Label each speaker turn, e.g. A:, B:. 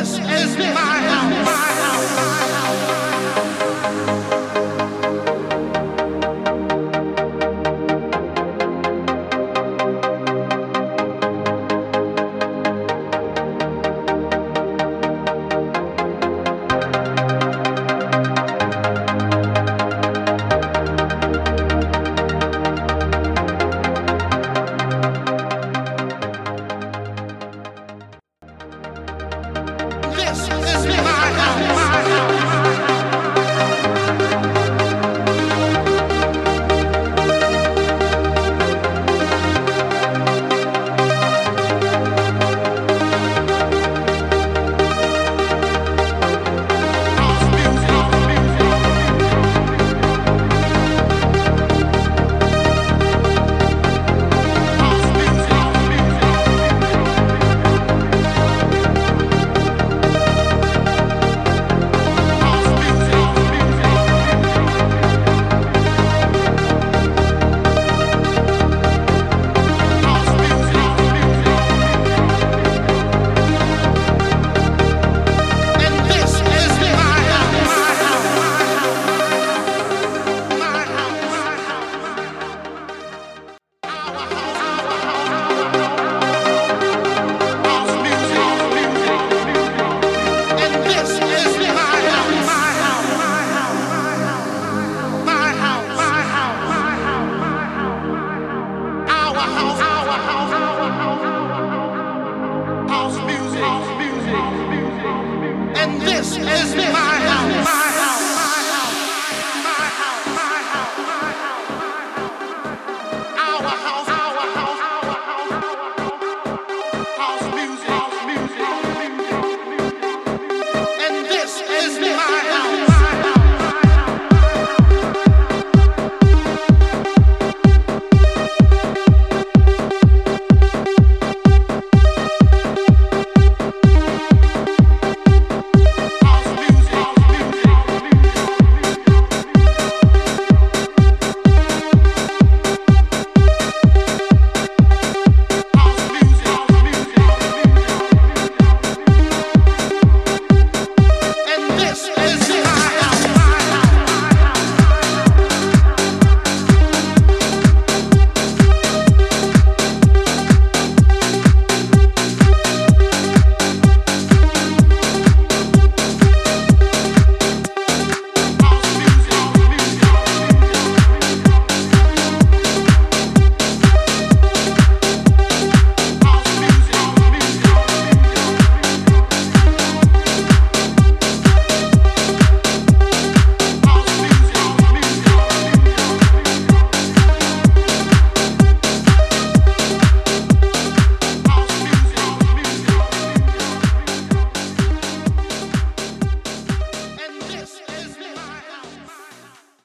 A: This is my Dios. House music, and this is my house.